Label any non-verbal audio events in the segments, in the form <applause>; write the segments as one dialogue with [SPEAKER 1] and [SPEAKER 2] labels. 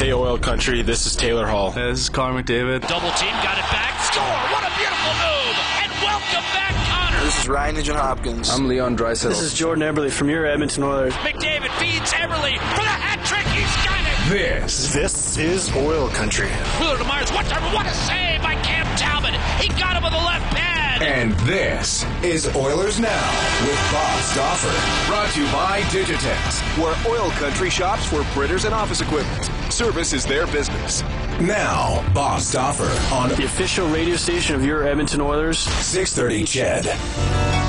[SPEAKER 1] Hey, Oil Country, this is Taylor Hall.
[SPEAKER 2] Hey, this is Connor McDavid.
[SPEAKER 3] Double team, got it back, score! What a beautiful move! And welcome back, Connor!
[SPEAKER 4] This is Ryan Nugent Hopkins.
[SPEAKER 5] I'm Leon Draisaitl.
[SPEAKER 6] This is Jordan Eberle from your Edmonton Oilers.
[SPEAKER 3] McDavid feeds Eberle for the hat trick. He's got it.
[SPEAKER 5] This.
[SPEAKER 1] This is Oil Country.
[SPEAKER 3] Wheeler to Myers. What, what a save by Cam Talbot. He got him with the left pad.
[SPEAKER 5] And this is Oilers Now with Bob Stauffer. Brought to you by Digitex.
[SPEAKER 7] Where Oil Country shops for printers and office equipment. Service is their business.
[SPEAKER 5] Now, Bob Stauffer on
[SPEAKER 6] the official radio station of your Edmonton Oilers.
[SPEAKER 5] 630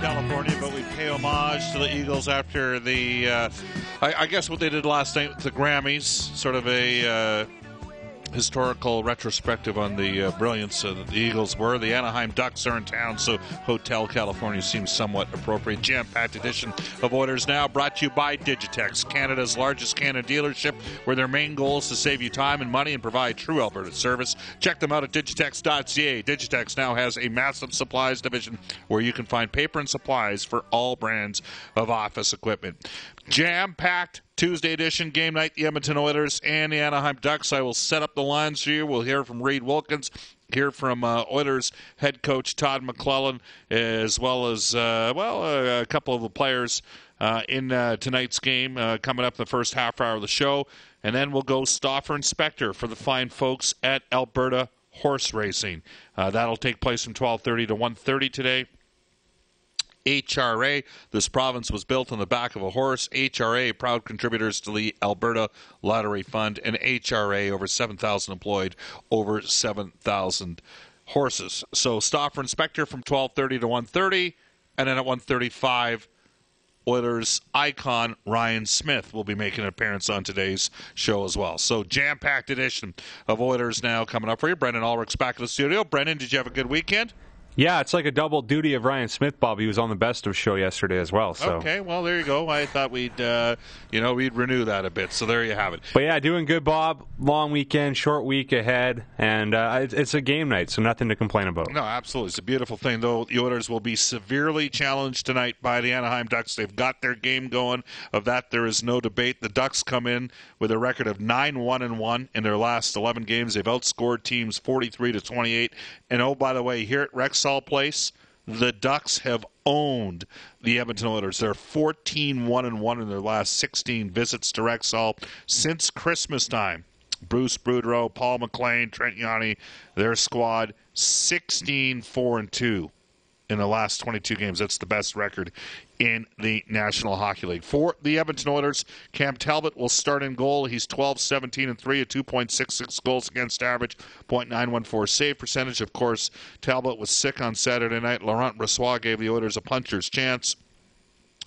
[SPEAKER 5] CHED.
[SPEAKER 8] after the, uh, I, I, guess what they did last night with the Grammys, sort of a uh, historical retrospective on the uh, brilliance of the Eagles were. The Anaheim Ducks are in town, so Hotel California seems somewhat appropriate. Jam-packed edition of Oilers Now brought to you by Digitex, Canon's largest Canada dealership, where their main goal is to save you time and money and provide true Alberta service. Check them out at digitex.ca. Digitex now has a massive supplies division where you can find paper and supplies for all brands of office equipment. Jam-packed Tuesday edition game night, the Edmonton Oilers and the Anaheim Ducks. I will set up the lines for you. We'll hear from Reid Wilkins, hear from uh, Oilers head coach Todd McLellan, as well as uh, well uh, a couple of the players uh, in uh, tonight's game coming up the first half hour of the show, and then we'll go Stauffer and for the fine folks at Alberta Horse Racing. that'll take place from 12:30 to 1:30 today. HRA. This province was built on the back of a horse. HRA, proud contributors to the Alberta Lottery Fund, and HRA, over 7,000 employed, over 7,000 horses. So Stauffer for inspector from 12:30 to 1:30, and then at 1:35. Oilers icon Ryan Smyth will be making an appearance on today's show as well. So jam-packed edition of Oilers now coming up for you. Brendan Ulrich's back in the studio. Brendan, did you have a good weekend?
[SPEAKER 9] Yeah, it's like a double duty of Ryan Smyth, Bob. He was on the best of show yesterday as well. So.
[SPEAKER 8] Okay, well there you go. I thought we'd, uh, you know, we'd renew that a bit. So there you have it.
[SPEAKER 9] But yeah, doing good, Bob. Long weekend, short week ahead, and uh, it's a game night, so nothing to complain about.
[SPEAKER 8] No, absolutely, it's a beautiful thing. Though the Oilers will be severely challenged tonight by the Anaheim Ducks. They've got their game going. Of that, there is no debate. The Ducks come in with a record of nine one and one in their last eleven games. They've outscored teams forty three to twenty eight. And oh, by the way, here at Rexall Place the Ducks have owned the Edmonton Oilers. They're 14 1 and 1 in their last 16 visits to Rexall since Christmas time. Bruce Boudreau, Paul MacLean, Trent Yawney, their squad 16 4 and 2 in the last 22 games. That's the best record in the National Hockey League. For the Edmonton Oilers, Cam Talbot will start in goal. He's 12, 17, and 3, a 2.66 goals against average, .914 save percentage. Of course, Talbot was sick on Saturday night. Laurent Brossoit gave the Oilers a puncher's chance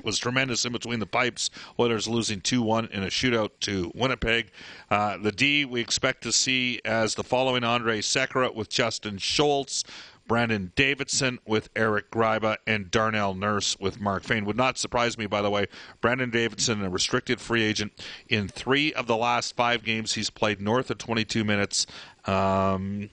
[SPEAKER 8] was tremendous in between the pipes. Oilers losing 2 1 in a shootout to Winnipeg. Uh, the D we expect to see as the following Andrej Sekera with Justin Schultz. Brandon Davidson with Eric Gryba, and Darnell Nurse with Mark Fayne. Would not surprise me, by the way. Brandon Davidson, a restricted free agent. In three of the last five games, he's played north of 22 minutes. Um,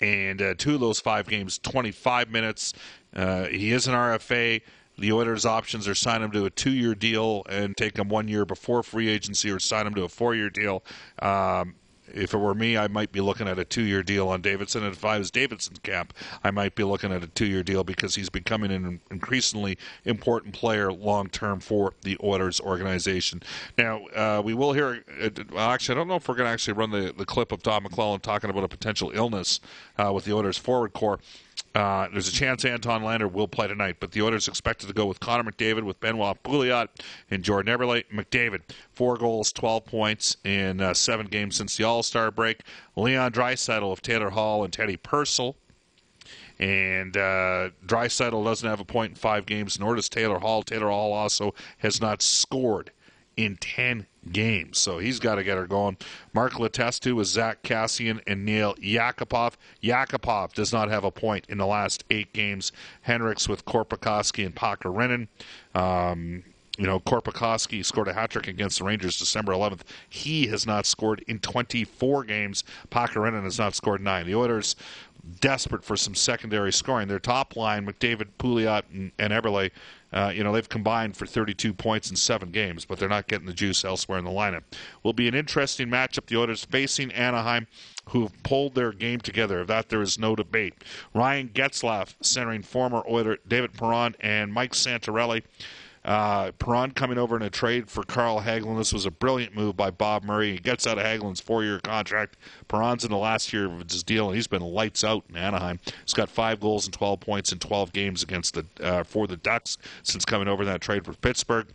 [SPEAKER 8] and uh, two of those five games, 25 minutes. Uh, he is an RFA. The Oilers' options are sign him to a two-year deal and take him one year before free agency, or sign him to a four-year deal. Um, if it were me, I might be looking at a two-year deal on Davidson. And if I was Davidson's camp, I might be looking at a two-year deal because he's becoming an increasingly important player long-term for the Oilers organization. Now, uh, we will hear. Uh, actually, I don't know if we're going to actually run the, the clip of Todd McLellan talking about a potential illness uh, with the Oilers forward core. Uh, there's a chance Anton Lander will play tonight, but the Oilers expected to go with Connor McDavid, with Benoit Pouliot, and Jordan Eberle. McDavid, four goals, 12 points in uh, seven games since the All Star break. Leon Draisaitl of Taylor Hall and Teddy Purcell And uh, Draisaitl doesn't have a point in five games, nor does Taylor Hall. Taylor Hall also has not scored in 10 games. So he's got to get her going. Mark Letestu with Zack Kassian and Nail Yakupov. Yakupov does not have a point in the last eight games. Hendricks with Korpikoski and Pakarinen. Um, you know, Korpikoski scored a hat trick against the Rangers December 11th. He has not scored in 24 games. Pakarinen has not scored nine. The Oilers desperate for some secondary scoring. Their top line, McDavid, Pouliot, and, and Eberle, uh, you know, they've combined for 32 points in seven games, but they're not getting the juice elsewhere in the lineup. Will be an interesting matchup. The Oilers facing Anaheim, who have pulled their game together. Of that, there is no debate. Ryan Getzlaf centering former Oiler David Perron and Mike Santorelli. Uh, Perron coming over in a trade for Carl Hagelin. This was a brilliant move by Bob Murray. He gets out of Hagelin's four-year contract. Perron's in the last year of his deal, and he's been lights out in Anaheim. He's got five goals and 12 points in 12 games against the uh, for the Ducks since coming over in that trade for Pittsburgh.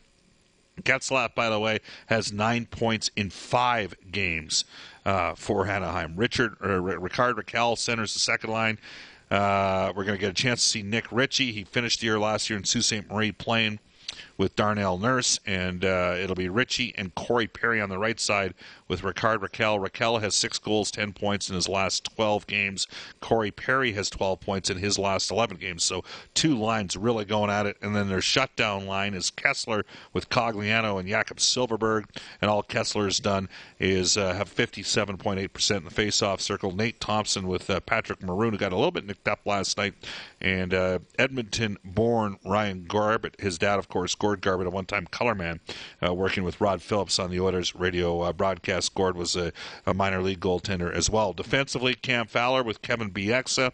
[SPEAKER 8] Getzlaf, by the way, has nine points in five games uh, for Anaheim. Richard or Rickard Rakell centers the second line. Uh, we're going to get a chance to see Nick Ritchie. He finished the year last year in Sault Ste. Marie playing with Darnell Nurse, and uh, it'll be Ritchie and Corey Perry on the right side with Rickard Rakell. Raquel has six goals, 10 points in his last 12 games. Corey Perry has 12 points in his last 11 games. So two lines really going at it. And then their shutdown line is Kesler with Cogliano and Jakob Silfverberg. And all Kesler's done is uh, have 57.8% in the faceoff circle. Nate Thompson with uh, Patrick Maroon, who got a little bit nicked up last night. And uh, Edmonton born Ryan Garbutt, his dad, of course, Gord Garbutt, a one time color man, uh, working with Rod Phillips on the Oilers radio uh, broadcast Gord was a, a, minor league goaltender as well. Defensively, Cam Fowler with Kevin Bieksa.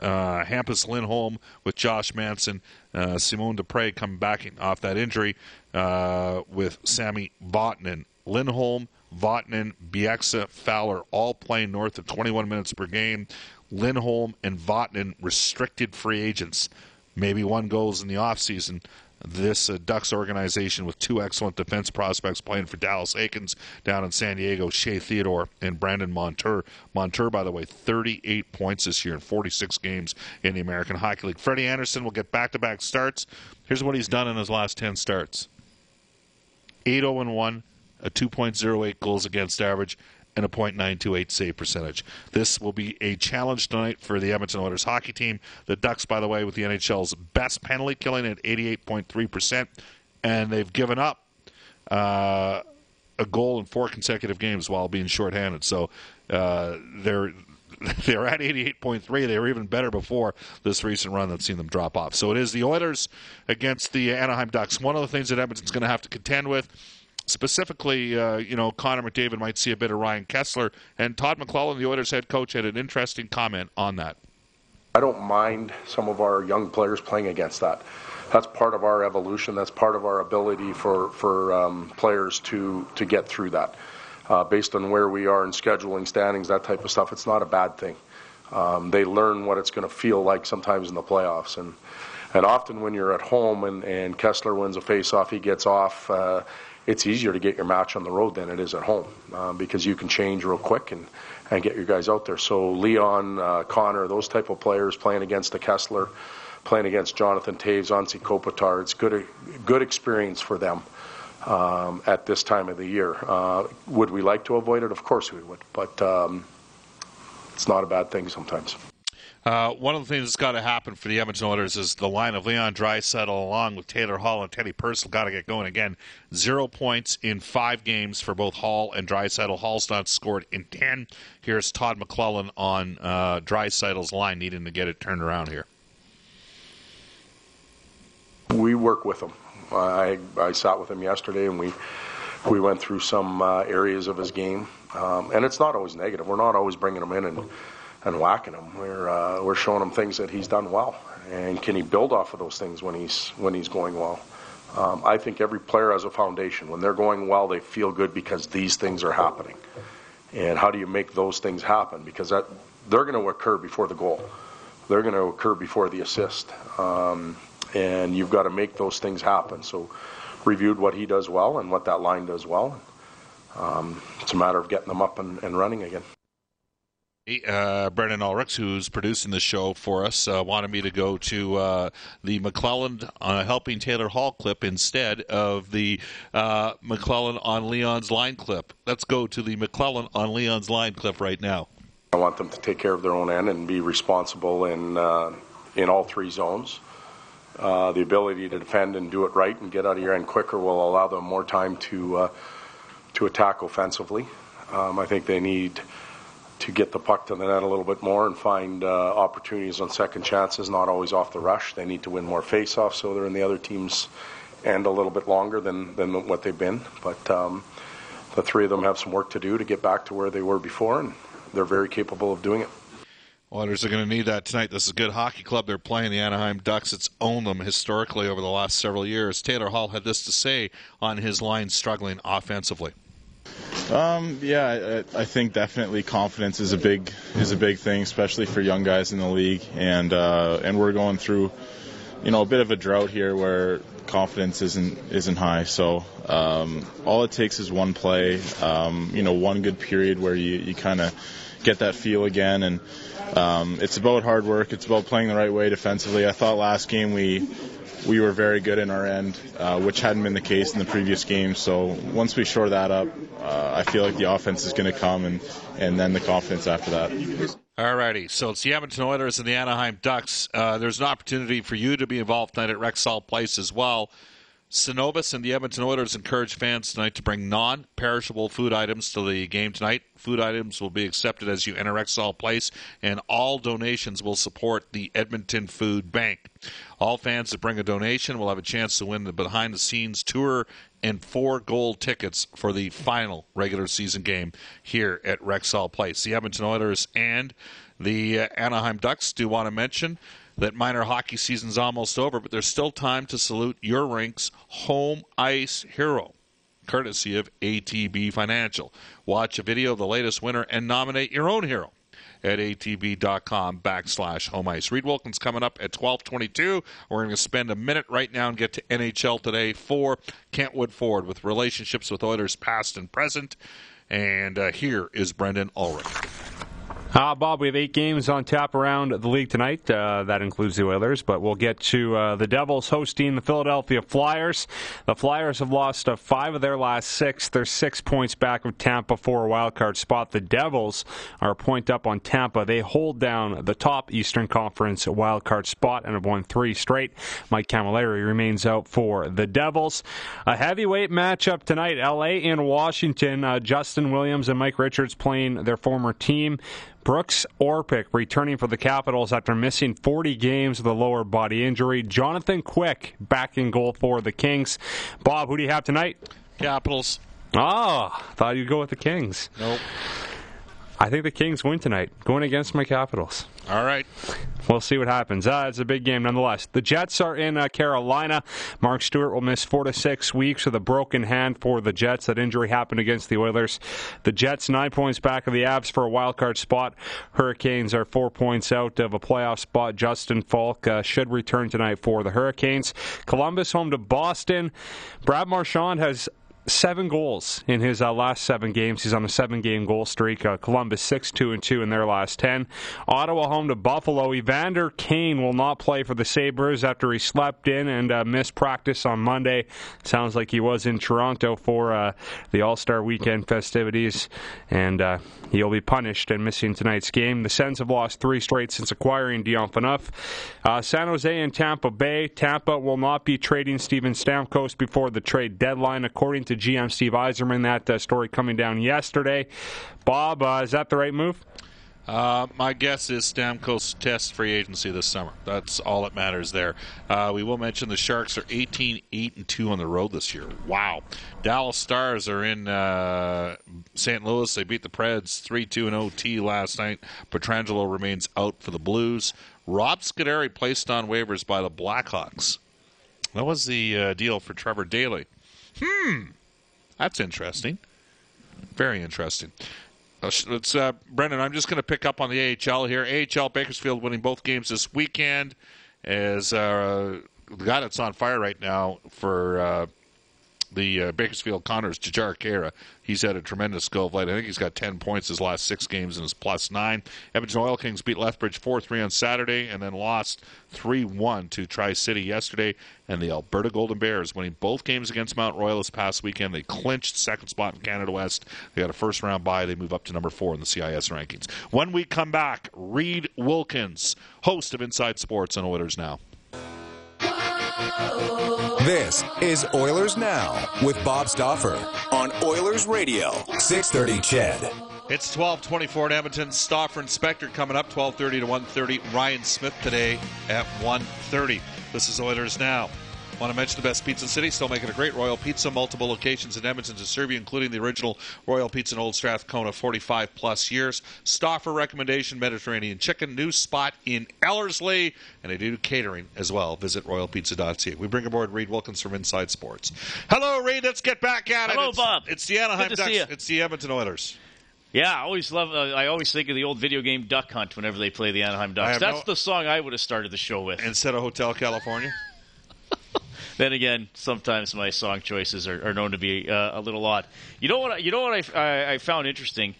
[SPEAKER 8] Uh, Hampus Lindholm with Josh Manson. Uh, Simon Despres coming back off that injury uh, with Sami Vatanen. Lindholm, Vatanen, Bieksa, Fowler all playing north of 21 minutes per game. Lindholm and Vatanen restricted free agents. Maybe one goes in the offseason this uh, Ducks organization with two excellent defense prospects playing for Dallas Eakins down in San Diego, Shea Theodore and Brandon Montour. Montour, by the way, 38 points this year in 46 games in the American Hockey League. Freddie Andersen will get back-to-back starts. Here's what he's done in his last 10 starts. 8-0-1, a 2.08 goals against average, and a .928 save percentage. This will be a challenge tonight for the Edmonton Oilers hockey team. The Ducks, by the way, with the NHL's best penalty killing at 88.3%, and they've given up uh, a goal in four consecutive games while being shorthanded. So uh, they're <laughs> they're at 88.3. They were even better before this recent run that's seen them drop off. So it is the Oilers against the Anaheim Ducks. One of the things that Edmonton's going to have to contend with specifically, uh, you know, Connor McDavid might see a bit of Ryan Kesler. And Todd McLellan, the Oilers head coach, had an interesting comment on that.
[SPEAKER 2] I don't mind some of our young players playing against that. That's part of our evolution. That's part of our ability for for um, players to to get through that. Uh, based on where we are in scheduling, standings, that type of stuff, it's not a bad thing. Um, they learn what it's going to feel like sometimes in the playoffs, and and often when you're at home and, and Kesler wins a face-off, he gets off. Uh, it's easier to get your match on the road than it is at home um, because you can change real quick and, and get your guys out there. So Leon, uh, Connor, those type of players playing against the Kesler, playing against Jonathan Toews, Anze Kopitar, it's good good experience for them um, at this time of the year. Uh, would we like to avoid it? Of course we would, but um, it's not a bad thing sometimes.
[SPEAKER 8] Uh, one of the things that's got to happen for the Edmonton Oilers is the line of Leon Draisaitl along with Taylor Hall and Teddy Purcell got to get going again. Zero points in five games for both Hall and Draisaitl. Hall's not scored in ten. Here's Todd McLellan on uh, line, needing to get it turned around here.
[SPEAKER 2] We work with him. I I sat with him yesterday and we we went through some uh, areas of his game, um, and it's not always negative. We're not always bringing him in and and whacking him. We're uh, we're showing him things that he's done well, and can he build off of those things when he's when he's going well? Um, I think every player has a foundation. When they're going well, they feel good because these things are happening. And how do you make those things happen? Because that they're going to occur before the goal. They're going to occur before the assist. Um, and you've got to make those things happen. So, reviewed what he does well and what that line does well. Um, it's a matter of getting them up and, and running again.
[SPEAKER 8] Uh, Brendan Ulrichs, who's producing the show for us, uh, wanted me to go to uh, the McLellan uh, helping Taylor Hall clip instead of the uh, McLellan on Leon's line clip. Let's go to the McLellan on Leon's line clip right now.
[SPEAKER 2] I want them to take care of their own end and be responsible in uh, in all three zones. The ability to defend and do it right and get out of your end quicker will allow them more time to to attack offensively. Um, I think they need to get the puck to the net a little bit more and find uh, opportunities on second chances, not always off the rush. They need to win more faceoffs so they're in the other team's end a little bit longer than, than what they've been. But um, the three of them have some work to do to get back to where they were before, and they're very capable of doing it.
[SPEAKER 8] Oilers are going to need that tonight. This is a good hockey club. They're playing the Anaheim Ducks. It's owned them historically over the last several years. Taylor Hall had this to say on his line struggling offensively.
[SPEAKER 4] Um, yeah, I, I, think definitely confidence is a big is a big thing, especially for young guys in the league, and uh, and we're going through, you know, a bit of a drought here where confidence isn't isn't high. So um, all it takes is one play, um, you know, one good period where you, you kind of get that feel again, and um, it's about hard work. It's about playing the right way defensively. I thought last game we we were very good in our end, uh, which hadn't been the case in the previous games. So once we shore that up, uh, I feel like the offense is going to come, and and then the confidence after that.
[SPEAKER 8] Alrighty, so it's the Edmonton Oilers and the Anaheim Ducks. Uh, there's an opportunity for you to be involved tonight at Rexall Place as well. Cenovus and the Edmonton Oilers encourage fans tonight to bring non perishable food items to the game tonight. Food items will be accepted as you enter Rexall Place, and all donations will support the Edmonton Food Bank. All fans that bring a donation will have a chance to win the behind the scenes tour and four gold tickets for the final regular season game here at Rexall Place. The Edmonton Oilers and the uh, Anaheim Ducks do want to mention that minor hockey season's almost over, but there's still time to salute your rink's home ice hero, courtesy of ATB Financial. Watch a video of the latest winner and nominate your own hero at atb.com backslash home ice. Reid Wilkins coming up at 1222. We're going to spend a minute right now and get to NHL today for Kentwood Ford with relationships with Oilers past and present. And uh, here is Brendan Ulrich.
[SPEAKER 9] Uh, Bob, we have eight games on tap around the league tonight. Uh, that includes the Oilers, but we'll get to uh, the Devils hosting the Philadelphia Flyers. The Flyers have lost uh, five of their last six. They're six points back of Tampa for a wild card spot. The Devils are a point up on Tampa. They hold down the top Eastern Conference wild card spot and have won three straight. Mike Cammalleri remains out for the Devils. A heavyweight matchup tonight: L.A. and Washington. Uh, Justin Williams and Mike Richards playing their former team. Brooks Orpik returning for the Capitals after missing 40 games with a lower body injury. Jonathan Quick back in goal for the Kings. Bob, who do you have tonight?
[SPEAKER 8] Capitals.
[SPEAKER 9] Ah, thought you'd go with the Kings.
[SPEAKER 8] Nope.
[SPEAKER 9] I think the Kings win tonight, going against my Capitals.
[SPEAKER 8] All right.
[SPEAKER 9] We'll see what happens. Uh, it's a big game nonetheless. The Jets are in uh, Carolina. Mark Stuart will miss four to six weeks with a broken hand for the Jets. That injury happened against the Oilers. The Jets nine points back of the Avs for a wild card spot. Hurricanes are four points out of a playoff spot. Justin Faulk uh, should return tonight for the Hurricanes. Columbus home to Boston. Brad Marchand has seven goals in his uh, last seven games. He's on a seven-game goal streak. Uh, Columbus six two and two in their last ten. Ottawa home to Buffalo. Evander Kane will not play for the Sabres after he slept in and uh, missed practice on Monday. Sounds like he was in Toronto for uh, the All Star Weekend festivities, and uh, he'll be punished and missing tonight's game. The Sens have lost three straight since acquiring Dion Phaneuf. Uh, San Jose and Tampa Bay. Tampa will not be trading Steven Stamkos before the trade deadline, according to to GM Steve Yzerman. That uh, story coming down yesterday. Bob, uh, is that the right move?
[SPEAKER 8] Uh, my guess is Stamkos tests free agency this summer. That's all that matters there. Uh, we will mention the Sharks are 18 8 and 2 on the road this year. Wow. Dallas Stars are in uh, St. Louis. They beat the Preds 3 2 in OT last night. Pietrangelo remains out for the Blues. Rob Scuderi placed on waivers by the Blackhawks. That was the uh, deal for Trevor Daley. Hmm. That's interesting. Very interesting. Let's, uh, Brendan. I'm just going to pick up on the AHL here. AHL Bakersfield winning both games this weekend. As uh, guy that's on fire right now for uh, the uh, Bakersfield Condors, Jujhar Khaira. He's had a tremendous go of late. I think he's got 10 points his last six games and is plus nine. Edmonton Oil Kings beat Lethbridge 4 3 on Saturday and then lost 3 1 to Tri City yesterday. And the Alberta Golden Bears winning both games against Mount Royal this past weekend. They clinched second spot in Canada West. They got a first round bye. They move up to number four in the CIS rankings. When we come back, Reid Wilkins, host of Inside Sports on Oilers Now.
[SPEAKER 5] This is Oilers Now with Bob Stauffer on Oilers Radio, 630 CHED.
[SPEAKER 8] It's 12:24 in Edmonton. Stauffer Inspector coming up 12:30 to 1:30. Ryan Smyth today at 1:30. This is Oilers Now. Want to mention the best pizza in the city? Still making a great Royal Pizza. Multiple locations in Edmonton to serve you, including the original Royal Pizza in Old Strathcona, 45 plus years. Stauffer recommendation Mediterranean chicken. New spot in Ellerslie, and they do catering as well. Visit royalpizza.ca. We bring aboard Reid Wilkins from Inside Sports. Hello, Reid. Let's get back at it.
[SPEAKER 10] Hello,
[SPEAKER 8] it's,
[SPEAKER 10] Bob.
[SPEAKER 8] It's the Anaheim Ducks. It's the Edmonton Oilers.
[SPEAKER 10] Yeah, I always love. Uh, I always think of the old video game Duck Hunt whenever they play the Anaheim Ducks. That's
[SPEAKER 8] no-
[SPEAKER 10] the song I would have started the show with.
[SPEAKER 8] Instead of Hotel California. <laughs>
[SPEAKER 10] Then again, sometimes my song choices are, are known to be uh, a little odd. You know what? I- You know what I, I, I found interesting.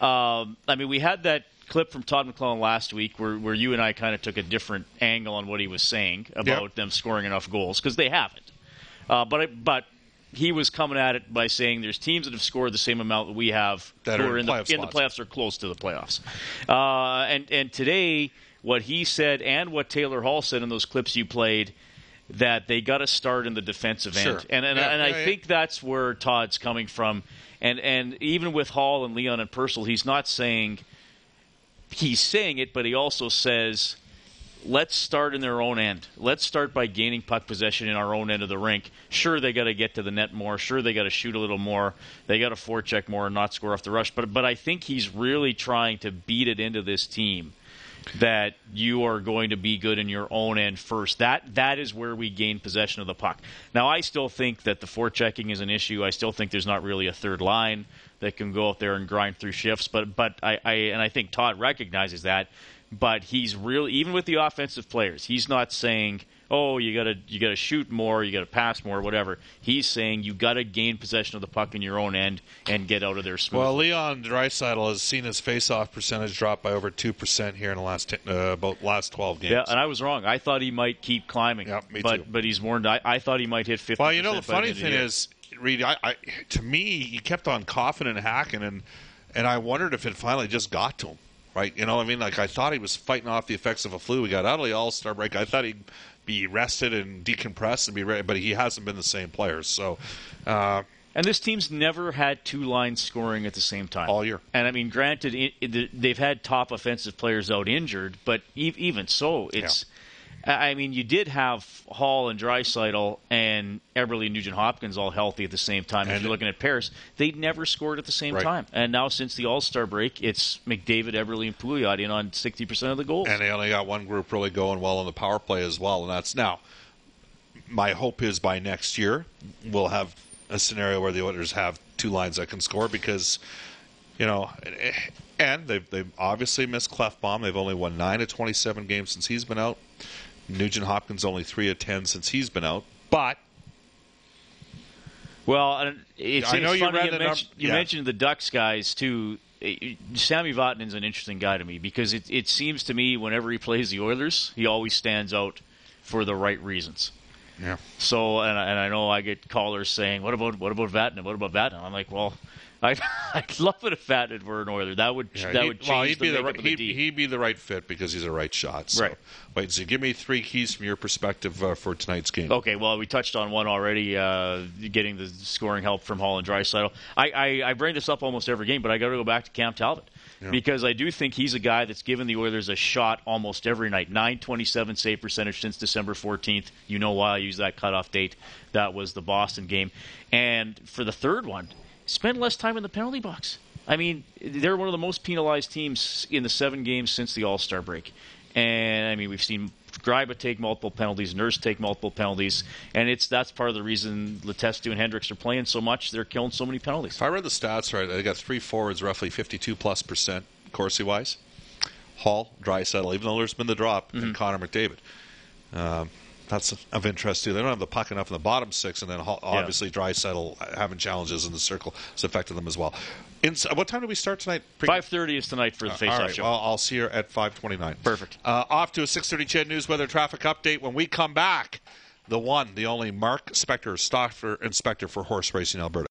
[SPEAKER 10] Um, I mean, we had that clip from Todd McLellan last week where, where you and I kind of took a different angle on what he was saying about
[SPEAKER 8] Yep.
[SPEAKER 10] them scoring enough goals because they haven't. Uh, but I, but he was coming at it by saying there's teams that have scored the same amount that we have
[SPEAKER 8] That
[SPEAKER 10] who
[SPEAKER 8] are in
[SPEAKER 10] the, in the playoffs or close to the playoffs. Uh, and and today, what he said and what Taylor Hall said in those clips you played, that they got to start in the defensive
[SPEAKER 8] Sure.
[SPEAKER 10] end, and and,
[SPEAKER 8] Yeah,
[SPEAKER 10] and I
[SPEAKER 8] yeah.
[SPEAKER 10] think that's where Todd's coming from. And and even with Hall and Leon and Purcell, he's not saying he's saying it, but he also says let's start in their own end. Let's start by gaining puck possession in our own end of the rink. Sure, they got to get to the net more. Sure, they got to shoot a little more. They got to forecheck more and not score off the rush. But but I think he's really trying to beat it into this team that you are going to be good in your own end first. That that is where we gain possession of the puck. Now, I still think that the forechecking is an issue. I still think there's not really a third line that can go out there and grind through shifts. But but I, I and I think Todd recognizes that. But he's really even with the offensive players, he's not saying, "Oh, you gotta you gotta shoot more, you gotta pass more, whatever." He's saying you gotta gain possession of the puck in your own end and get out of there smoothly.
[SPEAKER 8] Well, Leon Draisaitl has seen his face-off percentage drop by over two percent here in the last 10, uh, about last twelve games.
[SPEAKER 10] Yeah, and I was wrong. I thought he might keep climbing.
[SPEAKER 8] Yeah, me
[SPEAKER 10] but
[SPEAKER 8] too.
[SPEAKER 10] but he's warned. I, I thought he might hit fifty.
[SPEAKER 8] Well, you know the funny thing is, Reid, I, I, to me, he kept on coughing and hacking, and and I wondered if it finally just got to him. Right? You know, what I mean, like I thought he was fighting off the effects of a flu. We got out of the All Star break. I thought he'd be rested and decompressed and be ready, but he hasn't been the same player. So. Uh,
[SPEAKER 10] And this team's never had two lines scoring at the same time
[SPEAKER 8] All year.
[SPEAKER 10] And I mean, granted, it, it, they've had top offensive players out injured, but e- even so, it's. I I mean, you did have Hall and Draisaitl and Eberle and Nugent Hopkins all healthy at the same time. if
[SPEAKER 8] And-
[SPEAKER 10] you're looking at Paris, they never scored at the same
[SPEAKER 8] Right.
[SPEAKER 10] time. And now, since the All Star break, it's McDavid, Eberle, and Pouliot in on 60% of the goals.
[SPEAKER 8] and they only got one group really going well on the power play as well, and that's now. My hope is by next year we'll have a scenario where the Oilers have two lines that can score because, you know, and they've they've obviously missed Klefbom. They've only won nine of twenty seven games since he's been out. Nugent Hopkins only three of ten since he's been out, but
[SPEAKER 10] Well, it's,
[SPEAKER 8] I know
[SPEAKER 10] it's
[SPEAKER 8] you
[SPEAKER 10] funny you, mentioned, you
[SPEAKER 8] yeah.
[SPEAKER 10] mentioned the Ducks guys too. Sami Vatanen's an interesting guy to me because it, it seems to me whenever he plays the Oilers, he always stands out for the right reasons.
[SPEAKER 8] Yeah.
[SPEAKER 10] So, and, I- and I know I get callers saying, "What about what about Vatanen? What about Vatanen?" I'm like, "Well, <laughs> I'd, I'd love it if Vatanen were an Oiler. That would
[SPEAKER 8] Yeah,
[SPEAKER 10] that
[SPEAKER 8] he'd-
[SPEAKER 10] change
[SPEAKER 8] well, he'd
[SPEAKER 10] the
[SPEAKER 8] be the, right,
[SPEAKER 10] of the
[SPEAKER 8] he'd,
[SPEAKER 10] D."
[SPEAKER 8] he'd be the right fit because he's a right shot. So.
[SPEAKER 10] Right.
[SPEAKER 8] Wait, so give me three keys from your perspective uh, for tonight's game.
[SPEAKER 10] Okay, well, we touched on one already, uh, getting the scoring help from Hall and Draisaitl. I, I, I bring this up almost every game, but I got to go back to Cam Talbot because I do think he's a guy that's given the Oilers a shot almost every night. 927 save percentage since December 14th. You know why I use that cutoff date. That was the Boston game. And for the third one, spend less time in the penalty box. I mean, they're one of the most penalized teams in the seven games since the All Star break. And I mean, we've seen Gryba take multiple penalties, Nurse take multiple penalties, and it's that's part of the reason Letestu and Hendricks are playing so much. They're killing so many penalties.
[SPEAKER 8] If I read the stats right, they got three forwards, roughly 52 plus percent, Corsi wise. Hall, Draisaitl, even though there's been the drop,
[SPEAKER 10] Mm-hmm.
[SPEAKER 8] and Connor McDavid. Um, that's of interest too. They don't have the puck enough in the bottom six, and then obviously Draisaitl having challenges in the circle has affected them as well. In, what time do we start tonight?
[SPEAKER 10] Five thirty is tonight for the
[SPEAKER 8] Uh,
[SPEAKER 10] face-off
[SPEAKER 8] all right,
[SPEAKER 10] show.
[SPEAKER 8] Well, I'll see her at five twenty-nine.
[SPEAKER 10] Perfect.
[SPEAKER 8] Uh, off to a six thirty CHED News weather traffic update. When we come back, the one, the only Mark Spector, Stauffer Inspector for Horse Racing Alberta.